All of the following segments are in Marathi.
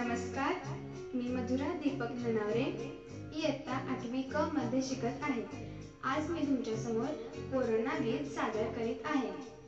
नमस्कार मी मधुरा दीपक धनावरे. इयत्ता आठवी क मध्ये शिकत आहे. आज मी तुमच्यासमोर कोरोना गीत सादर करीत आहे.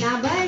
Now, bye.